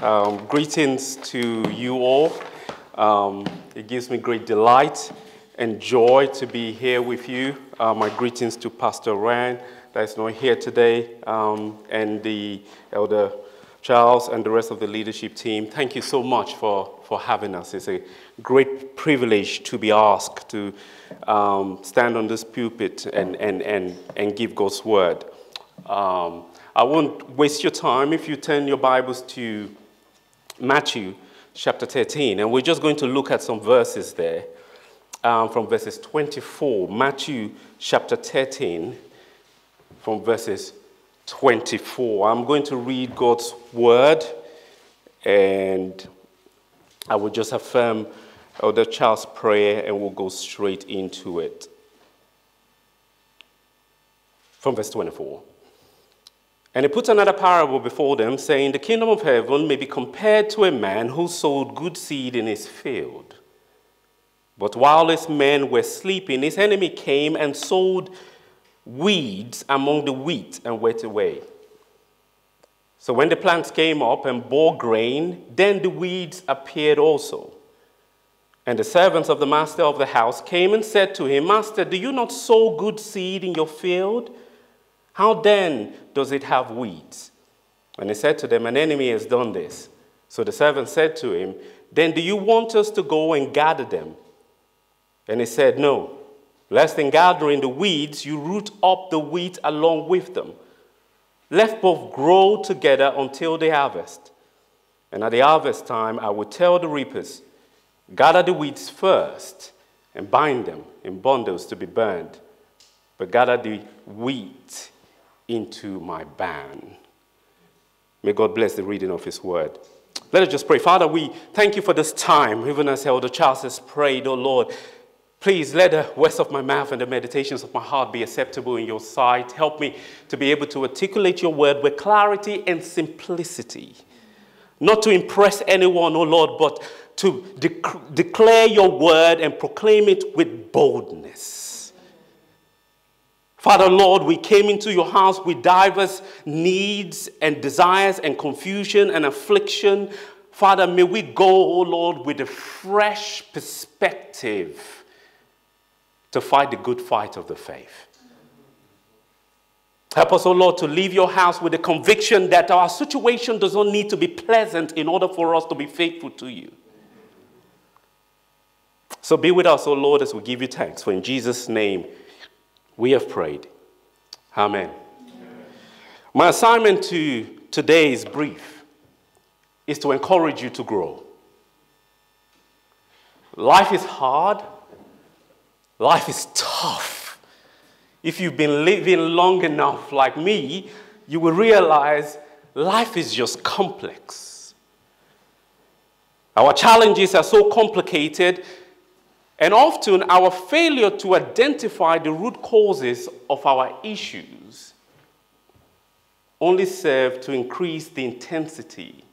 Um, greetings to you all. Um, it gives me great delight and joy to be here with you. Uh, my greetings to Pastor Ryan, that is not here today, um, and the Elder Charles and the rest of the leadership team. Thank you so much for, for having us. It's a great privilege to be asked to um, stand on this pulpit and, and, and, and give God's word. Um, I won't waste your time if you turn your Bibles to Matthew chapter 13, and we're just going to look at some verses there um, from verses 24. Matthew chapter 13, from verses 24. I'm going to read God's word, and I will just affirm Elder Charles' prayer, and we'll go straight into it. From verse 24. And he put another parable before them, saying, The kingdom of heaven may be compared to a man who sowed good seed in his field. But while his men were sleeping, his enemy came and sowed weeds among the wheat and went away. So when the plants came up and bore grain, then the weeds appeared also. And the servants of the master of the house came and said to him, Master, do you not sow good seed in your field? How then does it have weeds? And he said to them, An enemy has done this. So the servant said to him, Then do you want us to go and gather them? And he said, No, lest in gathering the weeds you root up the wheat along with them. Let both grow together until the harvest. And at the harvest time, I will tell the reapers, Gather the weeds first and bind them in bundles to be burned, but gather the wheat into my ban. May God bless the reading of His word. Let us just pray. Father, we thank you for this time, even as Elder Charles has prayed, oh Lord. Please let the words of my mouth and the meditations of my heart be acceptable in your sight. Help me to be able to articulate your word with clarity and simplicity. Not to impress anyone, oh Lord, but to dec- declare your word and proclaim it with boldness. Father, Lord, we came into your house with diverse needs and desires and confusion and affliction. Father, may we go, oh Lord, with a fresh perspective to fight the good fight of the faith. Help us, oh Lord, to leave your house with the conviction that our situation does not need to be pleasant in order for us to be faithful to you. So be with us, oh Lord, as we give you thanks. For in Jesus' name, we have prayed. Amen. Amen. My assignment to today is brief. Is to encourage you to grow. Life is hard. Life is tough. If you've been living long enough like me, you will realize life is just complex. Our challenges are so complicated and often, our failure to identify the root causes of our issues only serve to increase the intensity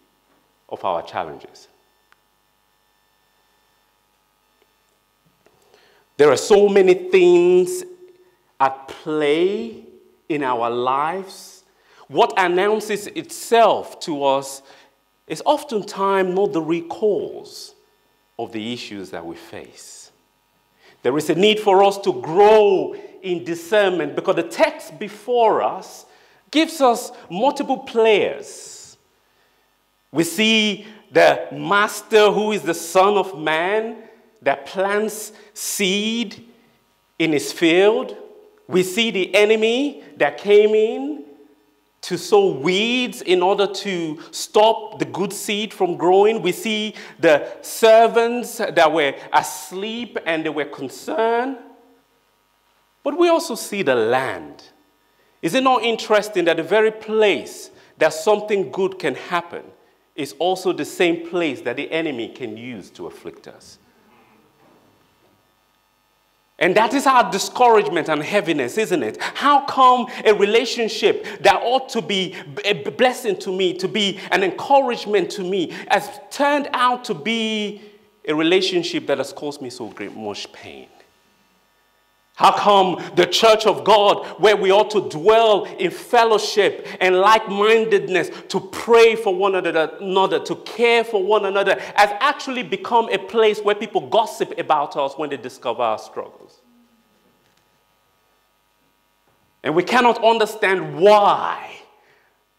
of our challenges. There are so many things at play in our lives. What announces itself to us is oftentimes not the root cause of the issues that we face. There is a need for us to grow in discernment because the text before us gives us multiple players. We see the master who is the son of man that plants seed in his field. We see the enemy that came in to sow weeds in order to stop the good seed from growing. We see the servants that were asleep and they were concerned. But we also see the land. Is it not interesting that the very place that something good can happen is also the same place that the enemy can use to afflict us? And that is our discouragement and heaviness, isn't it? How come a relationship that ought to be a blessing to me, to be an encouragement to me, has turned out to be a relationship that has caused me so great much pain? How come the church of God, where we ought to dwell in fellowship and like mindedness, to pray for one another, to care for one another, has actually become a place where people gossip about us when they discover our struggles? And we cannot understand why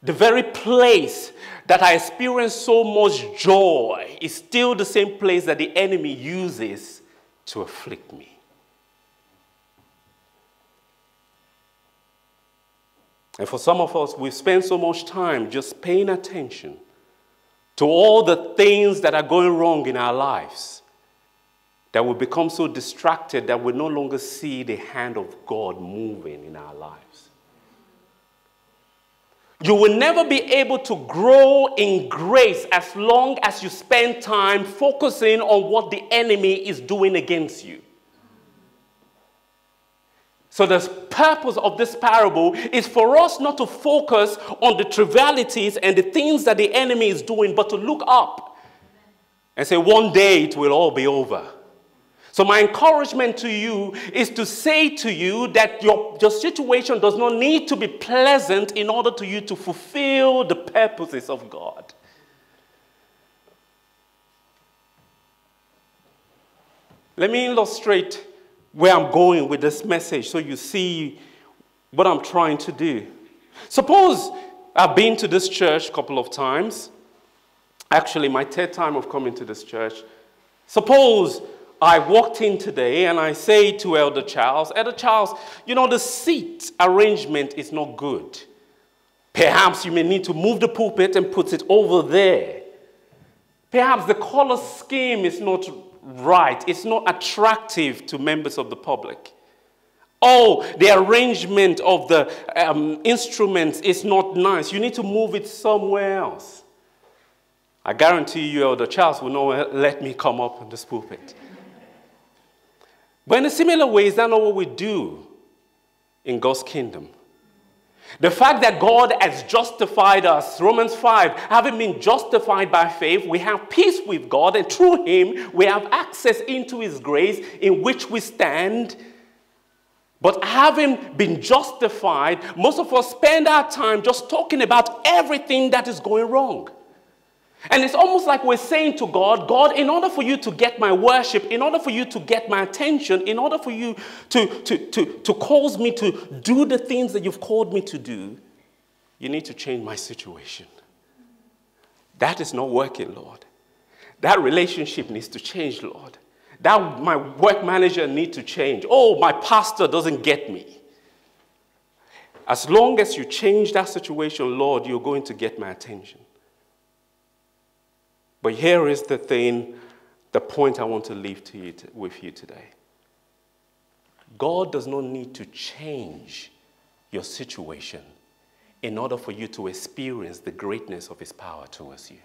the very place that I experience so much joy is still the same place that the enemy uses to afflict me. And for some of us, we spend so much time just paying attention to all the things that are going wrong in our lives that we become so distracted that we no longer see the hand of God moving in our lives. You will never be able to grow in grace as long as you spend time focusing on what the enemy is doing against you. So, the purpose of this parable is for us not to focus on the trivialities and the things that the enemy is doing, but to look up and say, one day it will all be over. So, my encouragement to you is to say to you that your, your situation does not need to be pleasant in order to you to fulfill the purposes of God. Let me illustrate where I'm going with this message so you see what I'm trying to do. Suppose I've been to this church a couple of times. Actually, my third time of coming to this church. Suppose I walked in today and I say to Elder Charles, Elder Charles, you know, the seat arrangement is not good. Perhaps you may need to move the pulpit and put it over there. Perhaps the color scheme is not right, it's not attractive to members of the public. Oh, the arrangement of the um, instruments is not nice. You need to move it somewhere else. I guarantee you, Elder Charles will not let me come up on this pulpit. But in a similar way, is that not what we do in God's kingdom? The fact that God has justified us, Romans 5, having been justified by faith, we have peace with God, and through Him we have access into His grace in which we stand. But having been justified, most of us spend our time just talking about everything that is going wrong. And it's almost like we're saying to God, God, in order for you to get my worship, in order for you to get my attention, in order for you to, to, to, to cause me to do the things that you've called me to do, you need to change my situation. That is not working, Lord. That relationship needs to change, Lord. That my work manager needs to change. Oh, my pastor doesn't get me. As long as you change that situation, Lord, you're going to get my attention. But here is the thing, the point I want to leave to you with you today. God does not need to change your situation in order for you to experience the greatness of his power towards you.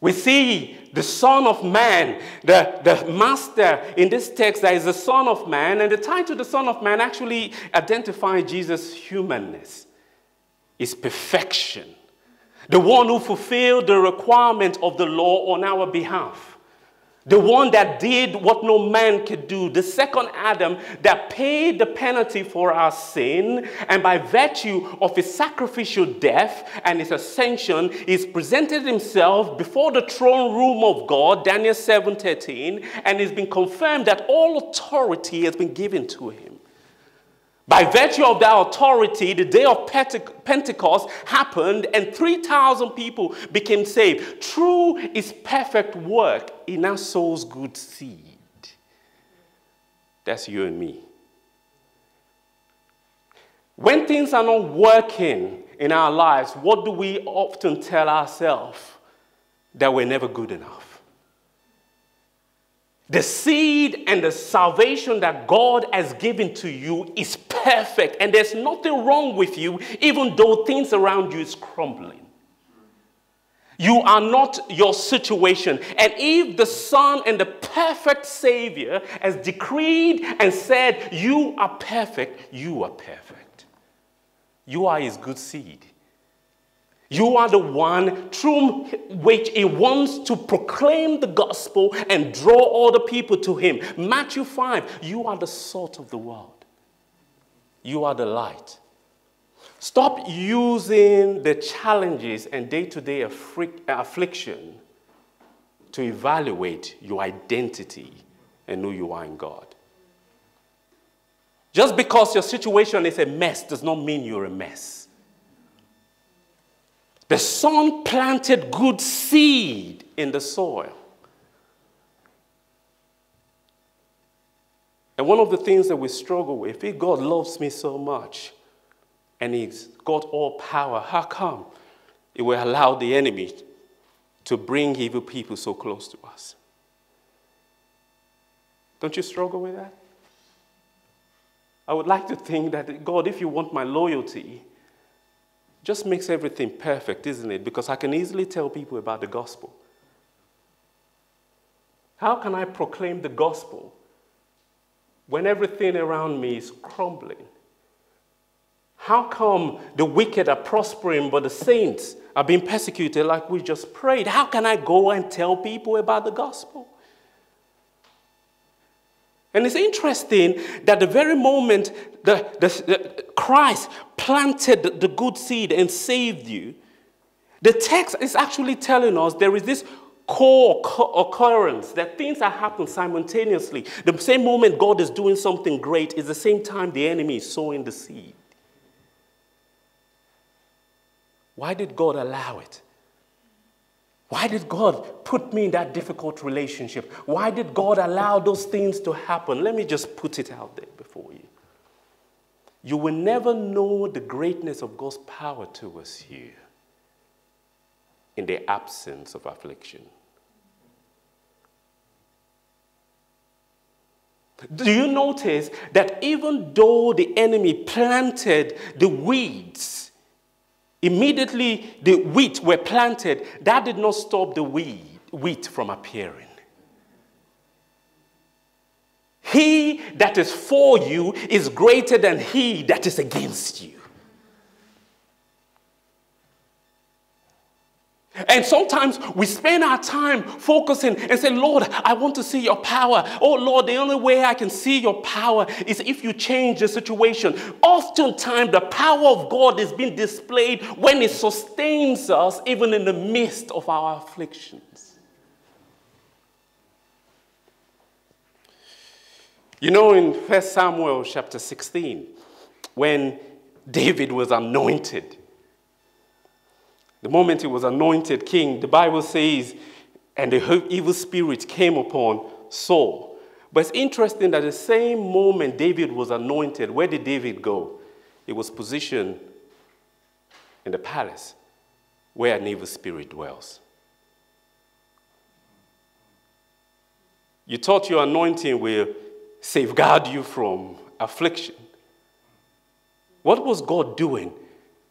We see the Son of Man, the, the Master in this text that is the Son of Man, and the title the Son of Man actually identifies Jesus' humanness is perfection. The one who fulfilled the requirement of the law on our behalf. The one that did what no man could do. The second Adam that paid the penalty for our sin. And by virtue of his sacrificial death and his ascension, he's presented himself before the throne room of God, Daniel 7:13, and it's been confirmed that all authority has been given to him. By virtue of that authority, the day of Pentecost happened and 3,000 people became saved. True is perfect work in our soul's good seed. That's you and me. When things are not working in our lives, what do we often tell ourselves? That we're never good enough. The seed and the salvation that God has given to you is perfect, and there's nothing wrong with you, even though things around you is crumbling. You are not your situation. And if the Son and the perfect Savior has decreed and said, You are perfect, you are perfect. You are His good seed. You are the one through which he wants to proclaim the gospel and draw all the people to him. Matthew 5, you are the salt of the world. You are the light. Stop using the challenges and day to day affliction to evaluate your identity and who you are in God. Just because your situation is a mess does not mean you're a mess. The son planted good seed in the soil. And one of the things that we struggle with, if God loves me so much and He's got all power, how come He will allow the enemy to bring evil people so close to us? Don't you struggle with that? I would like to think that, God, if you want my loyalty, just makes everything perfect, isn't it? Because I can easily tell people about the gospel. How can I proclaim the gospel when everything around me is crumbling? How come the wicked are prospering but the saints are being persecuted like we just prayed? How can I go and tell people about the gospel? And it's interesting that the very moment the, the, the Christ planted the good seed and saved you, the text is actually telling us there is this core occurrence that things are happening simultaneously. The same moment God is doing something great is the same time the enemy is sowing the seed. Why did God allow it? Why did God put me in that difficult relationship? Why did God allow those things to happen? Let me just put it out there before you. You will never know the greatness of God's power towards you in the absence of affliction. Do you notice that even though the enemy planted the weeds Immediately the wheat were planted, that did not stop the weed, wheat from appearing. He that is for you is greater than he that is against you. And sometimes we spend our time focusing and say, Lord, I want to see your power. Oh, Lord, the only way I can see your power is if you change the situation. Oftentimes, the power of God is being displayed when it sustains us, even in the midst of our afflictions. You know, in 1 Samuel chapter 16, when David was anointed, the moment he was anointed king, the Bible says, and the evil spirit came upon Saul. But it's interesting that the same moment David was anointed, where did David go? He was positioned in the palace where an evil spirit dwells. You thought your anointing will safeguard you from affliction. What was God doing?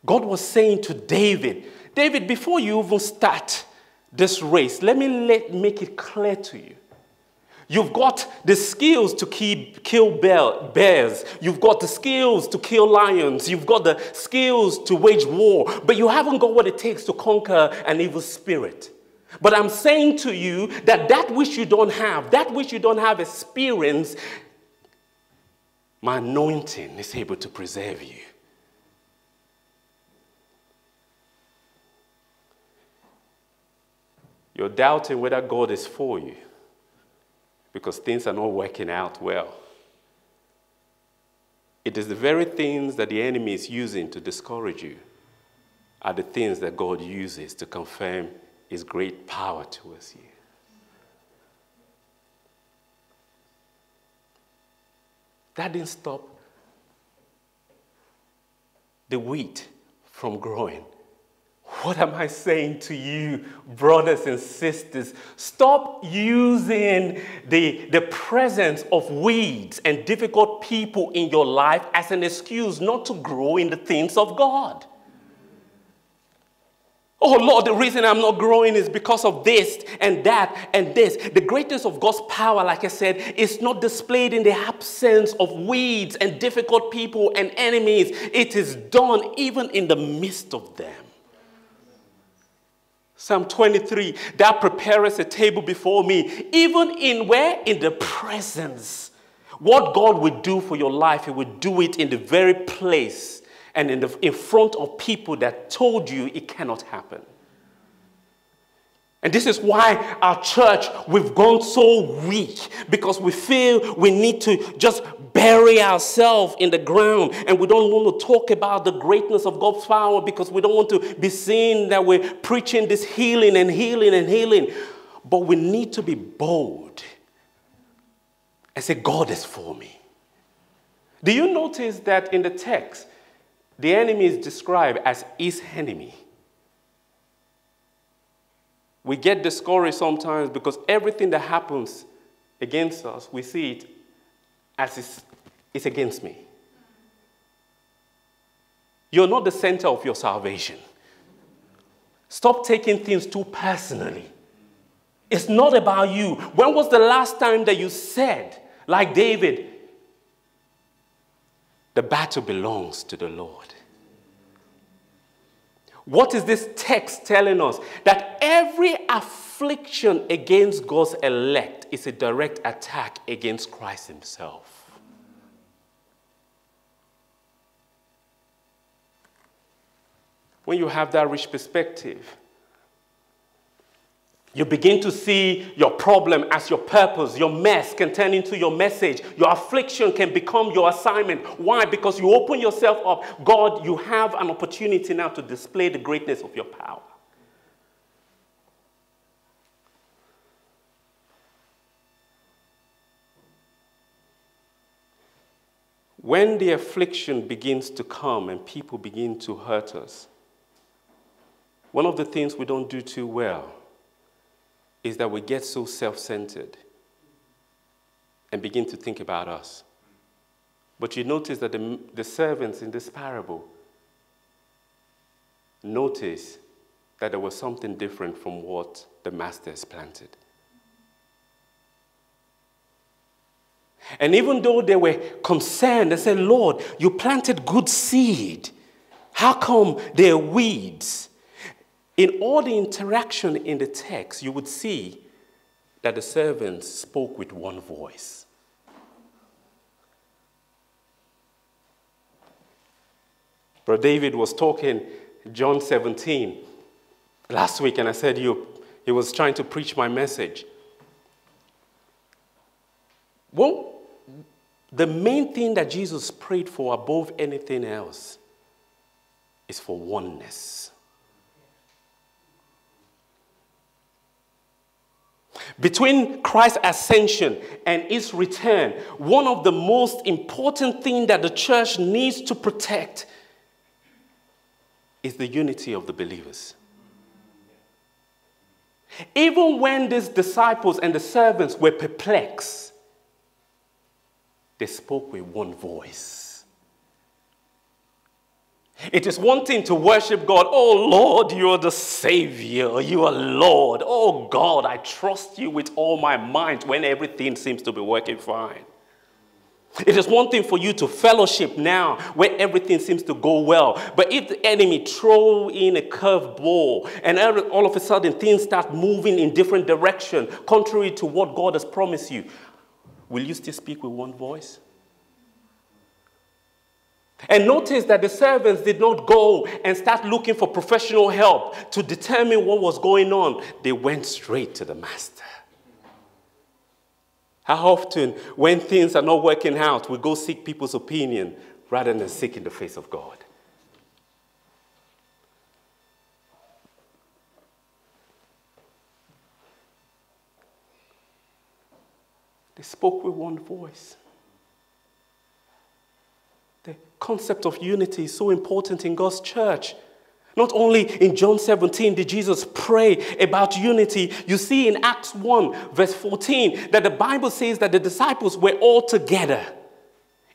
God was saying to David, David, before you even start this race, let me let, make it clear to you. You've got the skills to keep, kill bear, bears. You've got the skills to kill lions. You've got the skills to wage war. But you haven't got what it takes to conquer an evil spirit. But I'm saying to you that that which you don't have, that which you don't have experience, my anointing is able to preserve you. You're doubting whether God is for you because things are not working out well. It is the very things that the enemy is using to discourage you are the things that God uses to confirm his great power towards you. That didn't stop the wheat from growing. What am I saying to you, brothers and sisters? Stop using the, the presence of weeds and difficult people in your life as an excuse not to grow in the things of God. Oh Lord, the reason I'm not growing is because of this and that and this. The greatness of God's power, like I said, is not displayed in the absence of weeds and difficult people and enemies. It is done even in the midst of them. Psalm 23, that prepareth a table before me, even in where? In the presence. What God would do for your life, He would do it in the very place and in, the, in front of people that told you it cannot happen. And this is why our church, we've gone so weak because we feel we need to just bury ourselves in the ground and we don't want to talk about the greatness of God's power because we don't want to be seen that we're preaching this healing and healing and healing. But we need to be bold and say, God is for me. Do you notice that in the text, the enemy is described as his enemy? We get discouraged sometimes because everything that happens against us, we see it as it's, it's against me. You're not the center of your salvation. Stop taking things too personally. It's not about you. When was the last time that you said, like David, the battle belongs to the Lord? What is this text telling us? That every affliction against God's elect is a direct attack against Christ Himself. When you have that rich perspective, you begin to see your problem as your purpose. Your mess can turn into your message. Your affliction can become your assignment. Why? Because you open yourself up. God, you have an opportunity now to display the greatness of your power. When the affliction begins to come and people begin to hurt us, one of the things we don't do too well is that we get so self centered and begin to think about us. But you notice that the, the servants in this parable notice that there was something different from what the master has planted. And even though they were concerned, they said, Lord, you planted good seed. How come there are weeds? In all the interaction in the text, you would see that the servants spoke with one voice. Brother David was talking John 17 last week, and I said you, he was trying to preach my message. Well, the main thing that Jesus prayed for above anything else is for oneness. Between Christ's ascension and his return, one of the most important things that the church needs to protect is the unity of the believers. Even when these disciples and the servants were perplexed, they spoke with one voice. It is one thing to worship God. Oh Lord, you are the Savior. You are Lord. Oh God, I trust you with all my mind when everything seems to be working fine. It is one thing for you to fellowship now where everything seems to go well. But if the enemy throw in a curved ball and all of a sudden things start moving in different direction, contrary to what God has promised you, will you still speak with one voice? And notice that the servants did not go and start looking for professional help to determine what was going on. They went straight to the master. How often, when things are not working out, we go seek people's opinion rather than seeking the face of God? They spoke with one voice. Concept of unity is so important in God's church. Not only in John 17 did Jesus pray about unity, you see in Acts 1, verse 14, that the Bible says that the disciples were all together.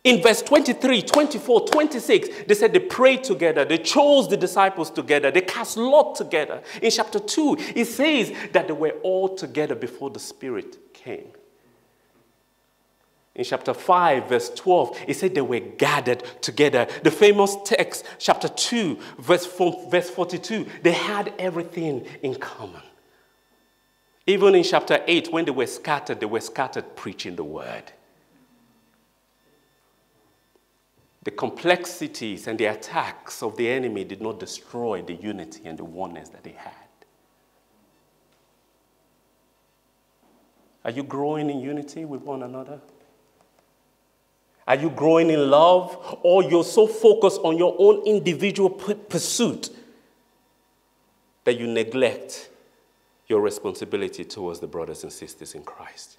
In verse 23, 24, 26, they said they prayed together, they chose the disciples together, they cast lot together. In chapter 2, it says that they were all together before the Spirit came. In chapter 5, verse 12, it said they were gathered together. The famous text, chapter 2, verse, verse 42, they had everything in common. Even in chapter 8, when they were scattered, they were scattered preaching the word. The complexities and the attacks of the enemy did not destroy the unity and the oneness that they had. Are you growing in unity with one another? Are you growing in love? Or you're so focused on your own individual pursuit that you neglect your responsibility towards the brothers and sisters in Christ?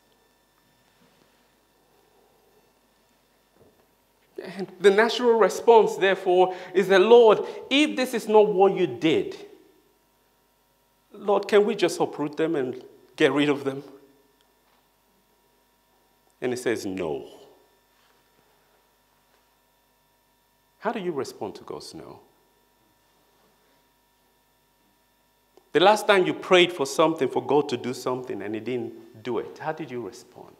And the natural response, therefore, is that, Lord, if this is not what you did, Lord, can we just uproot them and get rid of them? And he says, No. How do you respond to God's no? The last time you prayed for something, for God to do something, and He didn't do it, how did you respond?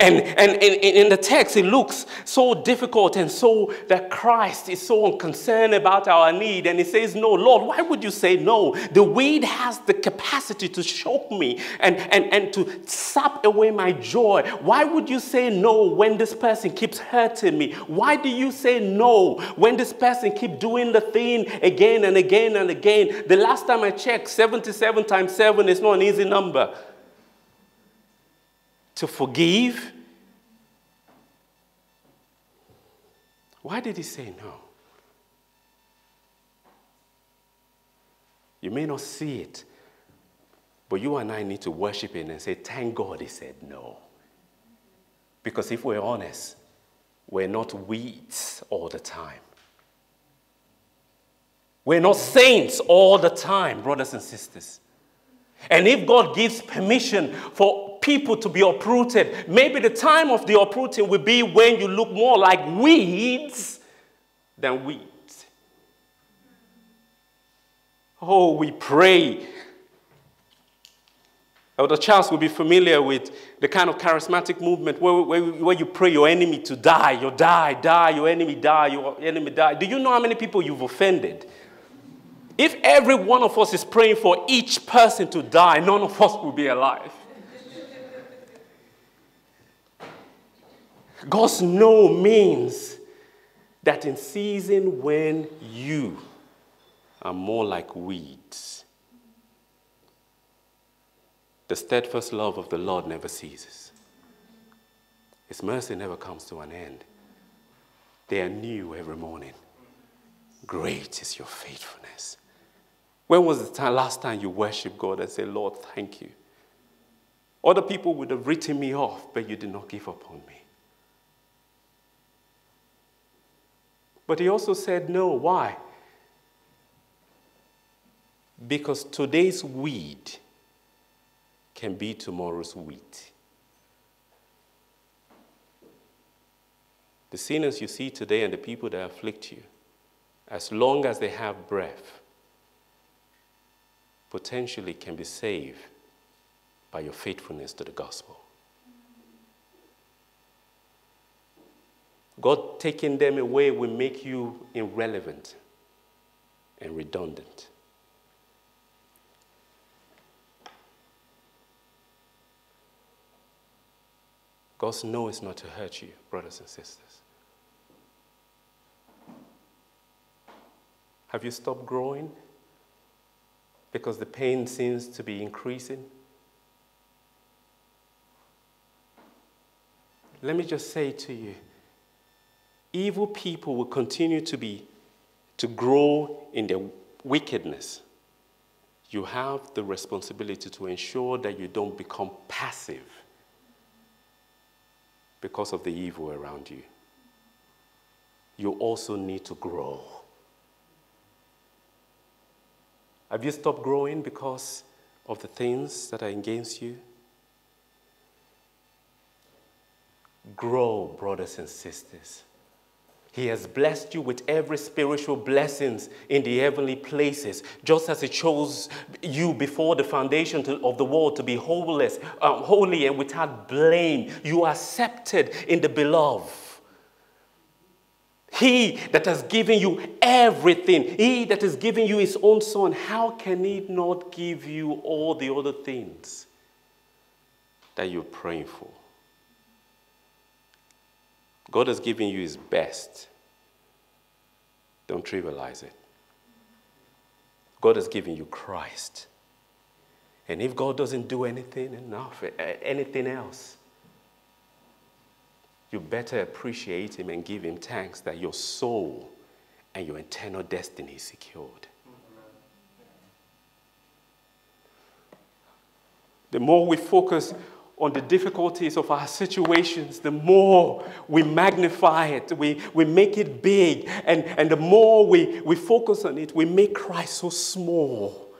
And, and, and in the text, it looks so difficult and so that Christ is so concerned about our need. And he says, No, Lord, why would you say no? The weed has the capacity to choke me and, and, and to sap away my joy. Why would you say no when this person keeps hurting me? Why do you say no when this person keeps doing the thing again and again and again? The last time I checked, 77 times 7 is not an easy number to forgive. Why did he say no? You may not see it, but you and I need to worship him and say, Thank God he said no. Because if we're honest, we're not weeds all the time. We're not saints all the time, brothers and sisters. And if God gives permission for people to be uprooted, maybe the time of the uprooting will be when you look more like weeds than weeds. Oh, we pray. Elder Charles will be familiar with the kind of charismatic movement where, where, where you pray your enemy to die, you die, die, your enemy die, your enemy die. Do you know how many people you've offended? If every one of us is praying for each person to die, none of us will be alive. God's no means that in season when you are more like weeds, the steadfast love of the Lord never ceases. His mercy never comes to an end. They are new every morning. Great is your faithfulness. When was the time, last time you worshiped God and said, Lord, thank you? Other people would have written me off, but you did not give up on me. But he also said no. Why? Because today's weed can be tomorrow's wheat. The sinners you see today and the people that afflict you, as long as they have breath, potentially can be saved by your faithfulness to the gospel. God taking them away will make you irrelevant and redundant. God's no is not to hurt you, brothers and sisters. Have you stopped growing? because the pain seems to be increasing? Let me just say to you evil people will continue to be to grow in their wickedness you have the responsibility to ensure that you don't become passive because of the evil around you you also need to grow Have you stopped growing because of the things that are against you? Grow, brothers and sisters. He has blessed you with every spiritual blessings in the heavenly places, just as He chose you before the foundation to, of the world to be holeless, um, holy and without blame. You are accepted in the beloved. He that has given you everything, He that has given you His own Son, how can He not give you all the other things that you're praying for? God has given you His best. Don't trivialize it. God has given you Christ. And if God doesn't do anything enough, eh, eh, anything else, you better appreciate Him and give Him thanks that your soul and your eternal destiny is secured. The more we focus on the difficulties of our situations, the more we magnify it, we, we make it big, and, and the more we, we focus on it, we make Christ so small.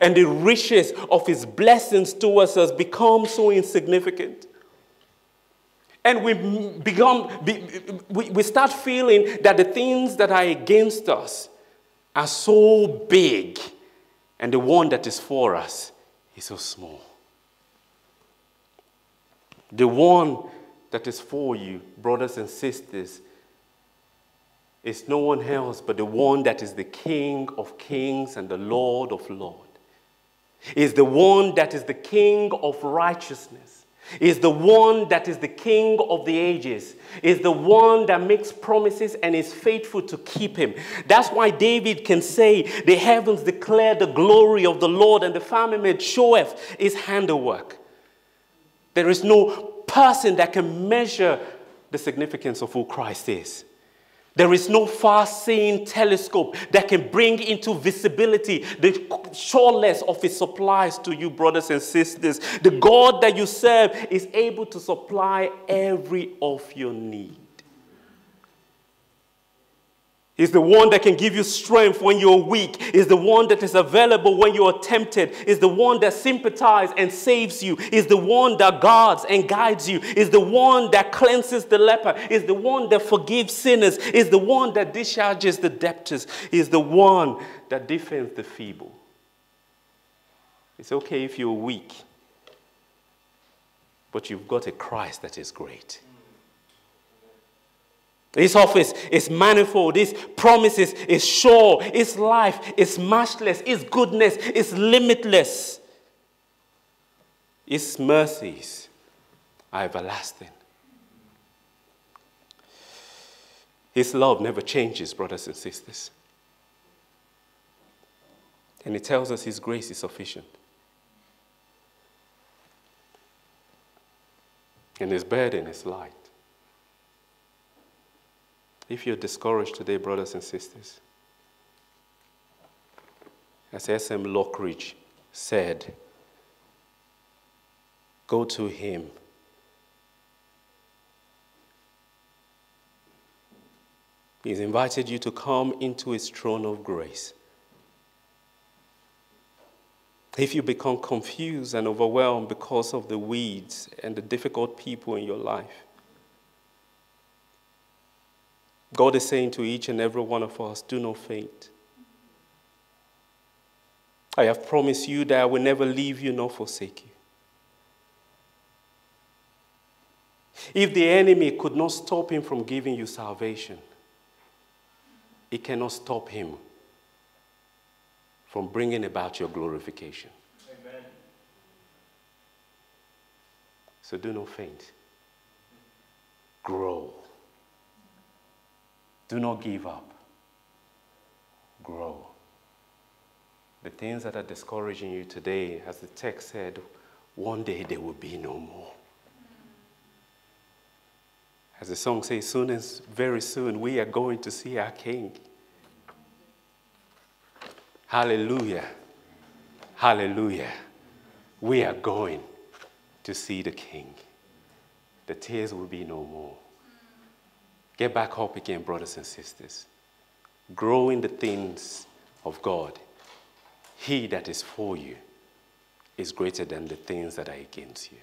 And the riches of his blessings towards us become so insignificant. And we become, we, we start feeling that the things that are against us are so big, and the one that is for us is so small. The one that is for you, brothers and sisters, is no one else but the one that is the King of kings and the Lord of lords. Is the one that is the King of righteousness. Is the one that is the King of the ages. Is the one that makes promises and is faithful to keep him. That's why David can say, The heavens declare the glory of the Lord, and the firmament showeth his handiwork. There is no person that can measure the significance of who Christ is. There is no far seeing telescope that can bring into visibility the sureness of his supplies to you, brothers and sisters. The God that you serve is able to supply every of your need. Is the one that can give you strength when you're weak. Is the one that is available when you are tempted. Is the one that sympathizes and saves you. Is the one that guards and guides you. Is the one that cleanses the leper. Is the one that forgives sinners. Is the one that discharges the debtors. Is the one that defends the feeble. It's okay if you're weak, but you've got a Christ that is great. His office is manifold. His promises is sure. His life is matchless. His goodness is limitless. His mercies are everlasting. His love never changes, brothers and sisters. And he tells us his grace is sufficient. And his burden is light. If you're discouraged today, brothers and sisters, as S.M. Lockridge said, go to him. He's invited you to come into his throne of grace. If you become confused and overwhelmed because of the weeds and the difficult people in your life, God is saying to each and every one of us, do not faint. I have promised you that I will never leave you nor forsake you. If the enemy could not stop him from giving you salvation, it cannot stop him from bringing about your glorification. Amen. So do not faint. Grow. Do not give up. Grow. The things that are discouraging you today, as the text said, one day there will be no more. As the song says, soon as very soon we are going to see our King. Hallelujah. Hallelujah. We are going to see the King. The tears will be no more. Get back up again, brothers and sisters. Grow in the things of God. He that is for you is greater than the things that are against you.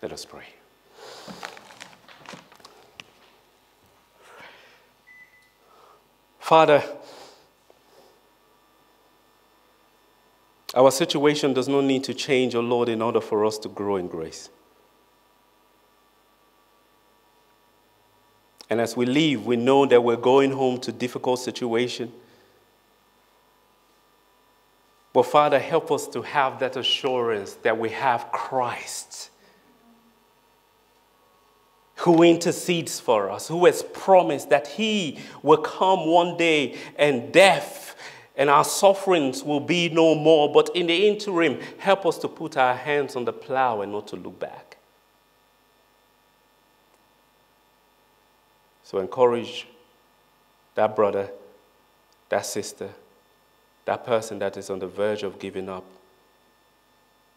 Let us pray. Father, our situation does not need to change, O oh Lord, in order for us to grow in grace. And as we leave, we know that we're going home to difficult situation. But Father, help us to have that assurance that we have Christ who intercedes for us, who has promised that he will come one day and death and our sufferings will be no more. But in the interim, help us to put our hands on the plow and not to look back. So encourage that brother, that sister, that person that is on the verge of giving up.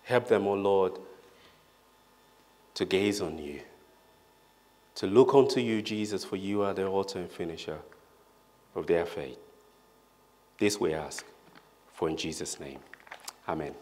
Help them, O oh Lord, to gaze on you, to look unto you, Jesus, for you are the author and finisher of their faith. This we ask, for in Jesus' name. Amen.